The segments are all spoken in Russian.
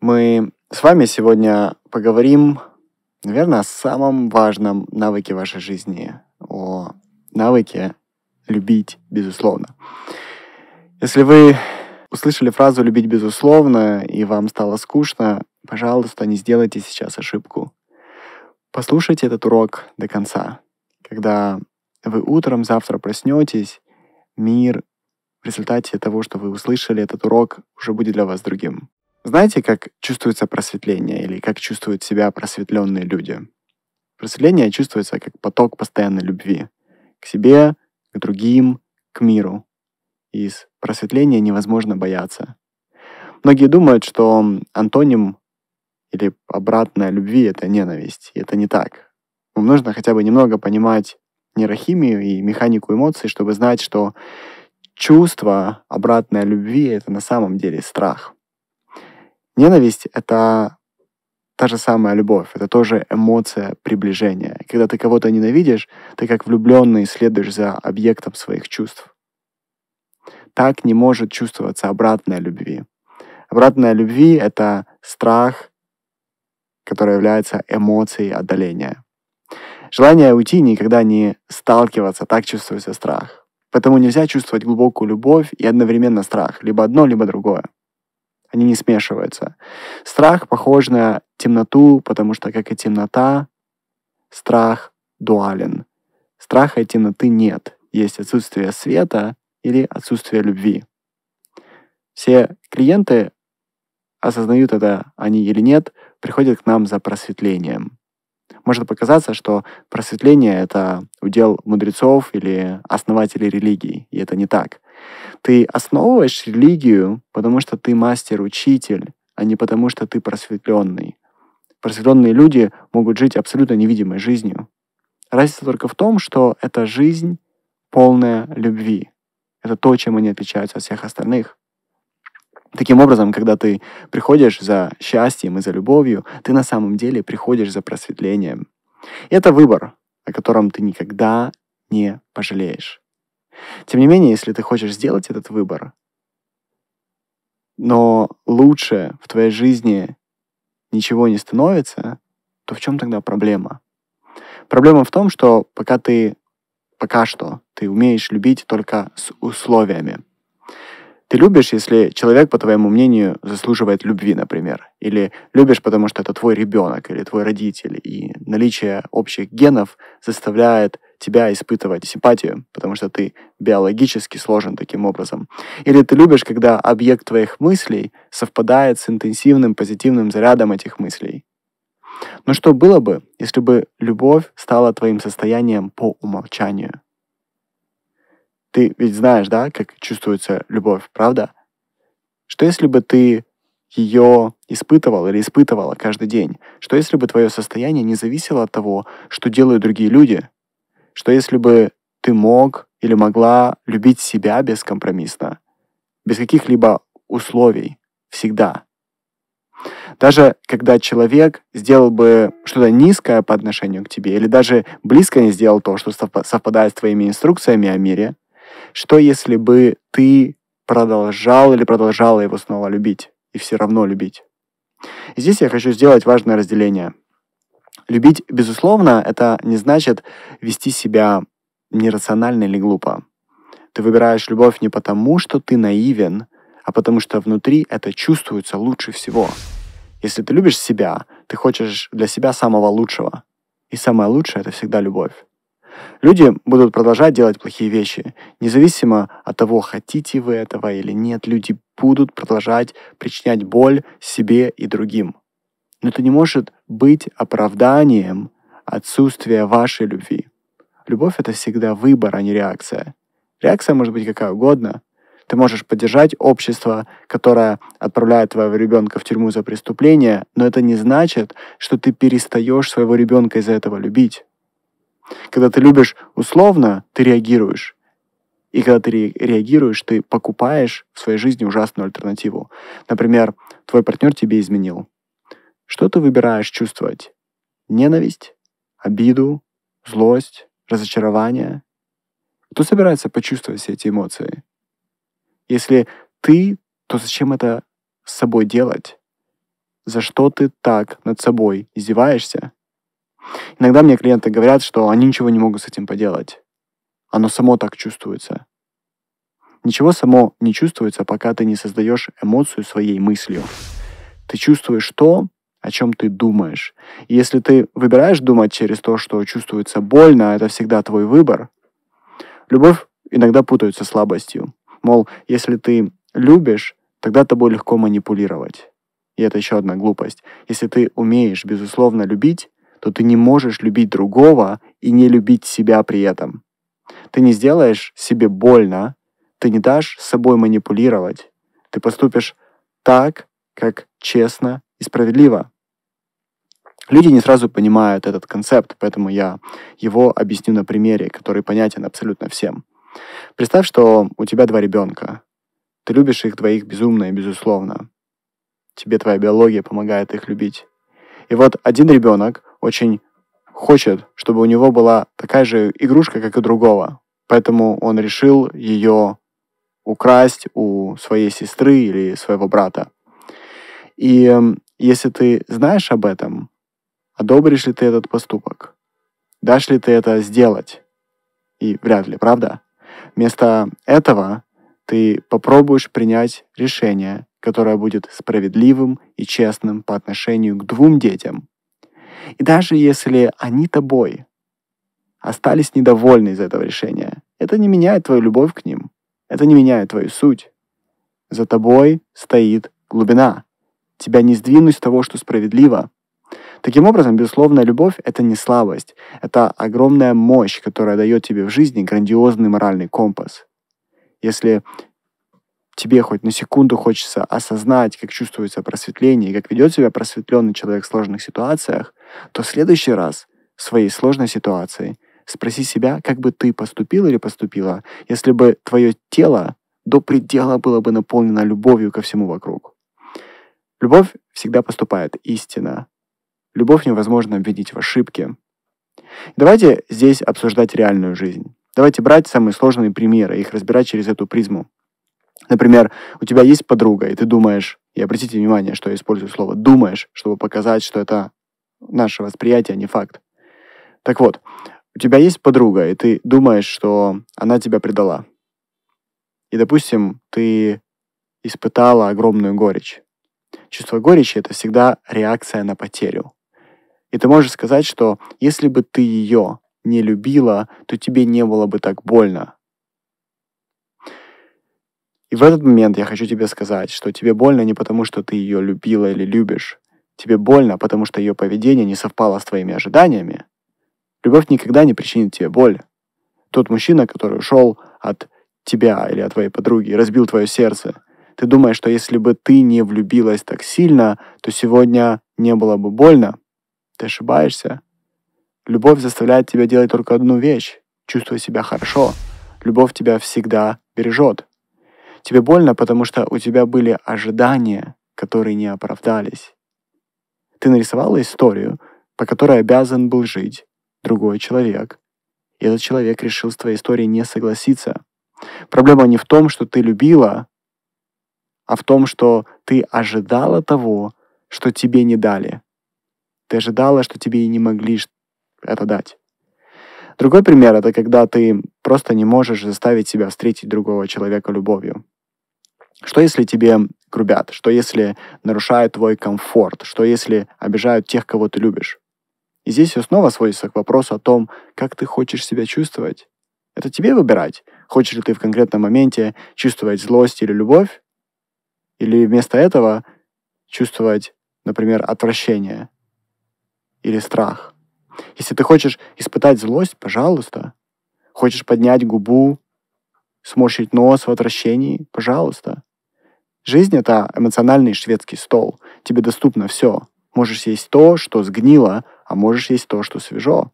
Мы с вами сегодня поговорим, наверное, о самом важном навыке вашей жизни, о навыке любить безусловно. Если вы услышали фразу «любить безусловно» и вам стало скучно, пожалуйста, не сделайте сейчас ошибку. Послушайте этот урок до конца. Когда вы утром завтра проснетесь, мир в результате того, что вы услышали этот урок, уже будет для вас другим. Знаете, как чувствуется просветление или как чувствуют себя просветленные люди? Просветление чувствуется как поток постоянной любви к себе, к другим, к миру. Из просветления невозможно бояться. Многие думают, что антоним или обратная любви — это ненависть. И это не так. Вам нужно хотя бы немного понимать нейрохимию и механику эмоций, чтобы знать, что чувство обратной любви — это на самом деле страх — Ненависть — это та же самая любовь, это тоже эмоция приближения. Когда ты кого-то ненавидишь, ты как влюбленный следуешь за объектом своих чувств. Так не может чувствоваться обратная любви. Обратная любви — это страх, который является эмоцией отдаления. Желание уйти никогда не сталкиваться, так чувствуется страх. Поэтому нельзя чувствовать глубокую любовь и одновременно страх. Либо одно, либо другое. Они не смешиваются. Страх похож на темноту, потому что, как и темнота, страх дуален. Страха и темноты нет. Есть отсутствие света или отсутствие любви. Все клиенты осознают это они или нет, приходят к нам за просветлением. Может показаться, что просветление — это удел мудрецов или основателей религий, и это не так. Ты основываешь религию, потому что ты мастер-учитель, а не потому что ты просветленный. Просветленные люди могут жить абсолютно невидимой жизнью. Разница только в том, что эта жизнь полная любви. Это то, чем они отличаются от всех остальных. Таким образом, когда ты приходишь за счастьем и за любовью, ты на самом деле приходишь за просветлением. И это выбор, о котором ты никогда не пожалеешь. Тем не менее, если ты хочешь сделать этот выбор, но лучше в твоей жизни ничего не становится, то в чем тогда проблема? Проблема в том, что пока ты, пока что, ты умеешь любить только с условиями. Ты любишь, если человек, по твоему мнению, заслуживает любви, например. Или любишь, потому что это твой ребенок или твой родитель. И наличие общих генов заставляет тебя испытывать симпатию, потому что ты биологически сложен таким образом. Или ты любишь, когда объект твоих мыслей совпадает с интенсивным позитивным зарядом этих мыслей. Но что было бы, если бы любовь стала твоим состоянием по умолчанию? Ты ведь знаешь, да, как чувствуется любовь, правда? Что если бы ты ее испытывал или испытывала каждый день? Что если бы твое состояние не зависело от того, что делают другие люди? Что если бы ты мог или могла любить себя бескомпромиссно, без каких-либо условий, всегда? Даже когда человек сделал бы что-то низкое по отношению к тебе, или даже близко не сделал то, что совпадает с твоими инструкциями о мире, что если бы ты продолжал или продолжала его снова любить и все равно любить? И здесь я хочу сделать важное разделение. Любить, безусловно, это не значит вести себя нерационально или глупо. Ты выбираешь любовь не потому, что ты наивен, а потому что внутри это чувствуется лучше всего. Если ты любишь себя, ты хочешь для себя самого лучшего. И самое лучшее — это всегда любовь. Люди будут продолжать делать плохие вещи. Независимо от того, хотите вы этого или нет, люди будут продолжать причинять боль себе и другим. Но это не может быть оправданием отсутствия вашей любви. Любовь — это всегда выбор, а не реакция. Реакция может быть какая угодно. Ты можешь поддержать общество, которое отправляет твоего ребенка в тюрьму за преступление, но это не значит, что ты перестаешь своего ребенка из-за этого любить. Когда ты любишь условно, ты реагируешь. И когда ты реагируешь, ты покупаешь в своей жизни ужасную альтернативу. Например, твой партнер тебе изменил. Что ты выбираешь чувствовать? Ненависть, обиду, злость, разочарование? Кто собирается почувствовать все эти эмоции? Если ты, то зачем это с собой делать? за что ты так над собой издеваешься? Иногда мне клиенты говорят, что они ничего не могут с этим поделать. Оно само так чувствуется. Ничего само не чувствуется, пока ты не создаешь эмоцию своей мыслью. Ты чувствуешь то, о чем ты думаешь. И если ты выбираешь думать через то, что чувствуется больно, это всегда твой выбор. Любовь иногда путают со слабостью. Мол, если ты любишь, тогда тобой легко манипулировать. И это еще одна глупость. Если ты умеешь, безусловно, любить, то ты не можешь любить другого и не любить себя при этом. Ты не сделаешь себе больно, ты не дашь собой манипулировать. Ты поступишь так, как честно и справедливо. Люди не сразу понимают этот концепт, поэтому я его объясню на примере, который понятен абсолютно всем. Представь, что у тебя два ребенка. Ты любишь их двоих безумно и безусловно. Тебе твоя биология помогает их любить. И вот один ребенок очень хочет, чтобы у него была такая же игрушка, как и другого. Поэтому он решил ее украсть у своей сестры или своего брата. И эм, если ты знаешь об этом, одобришь ли ты этот поступок? Дашь ли ты это сделать? И вряд ли, правда? Вместо этого ты попробуешь принять решение, которое будет справедливым и честным по отношению к двум детям. И даже если они тобой остались недовольны из этого решения, это не меняет твою любовь к ним. Это не меняет твою суть. За тобой стоит глубина тебя не сдвинуть с того, что справедливо. Таким образом, безусловно, любовь — это не слабость, это огромная мощь, которая дает тебе в жизни грандиозный моральный компас. Если тебе хоть на секунду хочется осознать, как чувствуется просветление и как ведет себя просветленный человек в сложных ситуациях, то в следующий раз в своей сложной ситуации спроси себя, как бы ты поступил или поступила, если бы твое тело до предела было бы наполнено любовью ко всему вокруг. Любовь всегда поступает истинно. Любовь невозможно обвинить в ошибке. Давайте здесь обсуждать реальную жизнь. Давайте брать самые сложные примеры, их разбирать через эту призму. Например, у тебя есть подруга, и ты думаешь, и обратите внимание, что я использую слово «думаешь», чтобы показать, что это наше восприятие, а не факт. Так вот, у тебя есть подруга, и ты думаешь, что она тебя предала. И, допустим, ты испытала огромную горечь. Чувство горечи — это всегда реакция на потерю. И ты можешь сказать, что если бы ты ее не любила, то тебе не было бы так больно. И в этот момент я хочу тебе сказать, что тебе больно не потому, что ты ее любила или любишь. Тебе больно, потому что ее поведение не совпало с твоими ожиданиями. Любовь никогда не причинит тебе боль. Тот мужчина, который ушел от тебя или от твоей подруги разбил твое сердце, ты думаешь, что если бы ты не влюбилась так сильно, то сегодня не было бы больно? Ты ошибаешься. Любовь заставляет тебя делать только одну вещь — чувствовать себя хорошо. Любовь тебя всегда бережет. Тебе больно, потому что у тебя были ожидания, которые не оправдались. Ты нарисовала историю, по которой обязан был жить другой человек. И этот человек решил с твоей историей не согласиться. Проблема не в том, что ты любила, а в том, что ты ожидала того, что тебе не дали. Ты ожидала, что тебе и не могли это дать. Другой пример — это когда ты просто не можешь заставить себя встретить другого человека любовью. Что если тебе грубят? Что если нарушают твой комфорт? Что если обижают тех, кого ты любишь? И здесь все снова сводится к вопросу о том, как ты хочешь себя чувствовать. Это тебе выбирать. Хочешь ли ты в конкретном моменте чувствовать злость или любовь, или вместо этого чувствовать, например, отвращение или страх. Если ты хочешь испытать злость, пожалуйста. Хочешь поднять губу, сморщить нос в отвращении, пожалуйста. Жизнь — это эмоциональный шведский стол. Тебе доступно все. Можешь есть то, что сгнило, а можешь есть то, что свежо.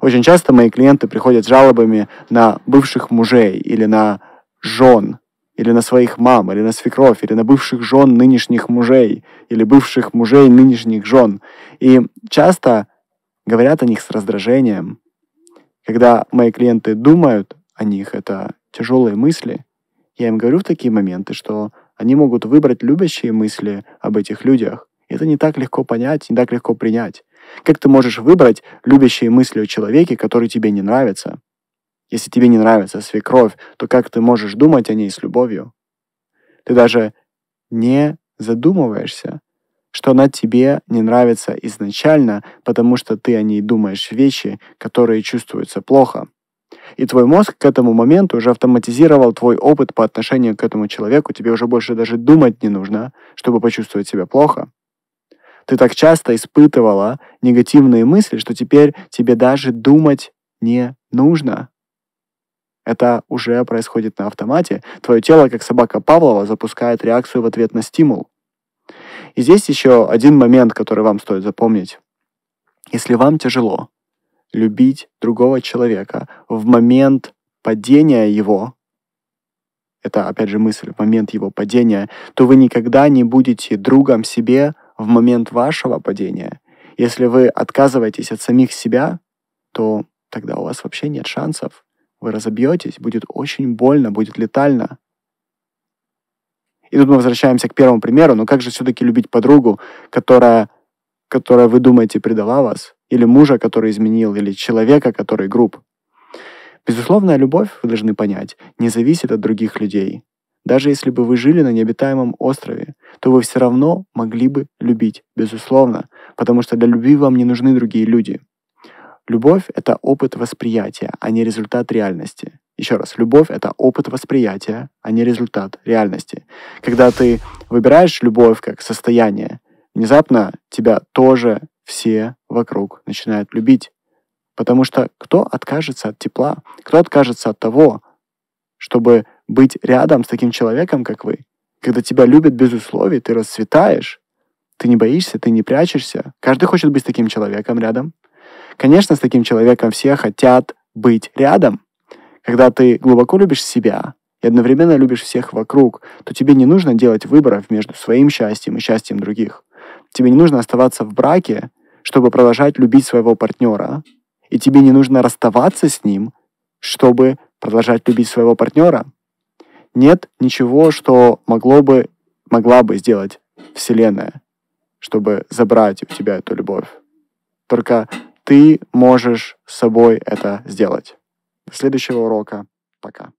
Очень часто мои клиенты приходят с жалобами на бывших мужей или на жен, или на своих мам, или на свекровь, или на бывших жен нынешних мужей, или бывших мужей нынешних жен. И часто говорят о них с раздражением. Когда мои клиенты думают о них, это тяжелые мысли, я им говорю в такие моменты, что они могут выбрать любящие мысли об этих людях Это не так легко понять, не так легко принять. Как ты можешь выбрать любящие мысли о человеке, который тебе не нравится? Если тебе не нравится свекровь, то как ты можешь думать о ней с любовью? Ты даже не задумываешься, что она тебе не нравится изначально, потому что ты о ней думаешь вещи, которые чувствуются плохо. И твой мозг к этому моменту уже автоматизировал твой опыт по отношению к этому человеку. Тебе уже больше даже думать не нужно, чтобы почувствовать себя плохо. Ты так часто испытывала негативные мысли, что теперь тебе даже думать не нужно. Это уже происходит на автомате. Твое тело, как собака Павлова, запускает реакцию в ответ на стимул. И здесь еще один момент, который вам стоит запомнить. Если вам тяжело любить другого человека в момент падения его, это опять же мысль, в момент его падения, то вы никогда не будете другом себе в момент вашего падения. Если вы отказываетесь от самих себя, то тогда у вас вообще нет шансов. Вы разобьетесь, будет очень больно, будет летально. И тут мы возвращаемся к первому примеру. Но как же все-таки любить подругу, которая, которая вы думаете предала вас? Или мужа, который изменил? Или человека, который груб? Безусловная любовь, вы должны понять, не зависит от других людей. Даже если бы вы жили на необитаемом острове, то вы все равно могли бы любить, безусловно, потому что для любви вам не нужны другие люди. Любовь — это опыт восприятия, а не результат реальности. Еще раз, любовь — это опыт восприятия, а не результат реальности. Когда ты выбираешь любовь как состояние, внезапно тебя тоже все вокруг начинают любить. Потому что кто откажется от тепла? Кто откажется от того, чтобы быть рядом с таким человеком, как вы? Когда тебя любят без условий, ты расцветаешь, ты не боишься, ты не прячешься. Каждый хочет быть с таким человеком рядом. Конечно, с таким человеком все хотят быть рядом. Когда ты глубоко любишь себя и одновременно любишь всех вокруг, то тебе не нужно делать выборов между своим счастьем и счастьем других. Тебе не нужно оставаться в браке, чтобы продолжать любить своего партнера. И тебе не нужно расставаться с ним, чтобы продолжать любить своего партнера. Нет ничего, что могло бы, могла бы сделать Вселенная, чтобы забрать у тебя эту любовь. Только ты можешь с собой это сделать. До следующего урока. Пока.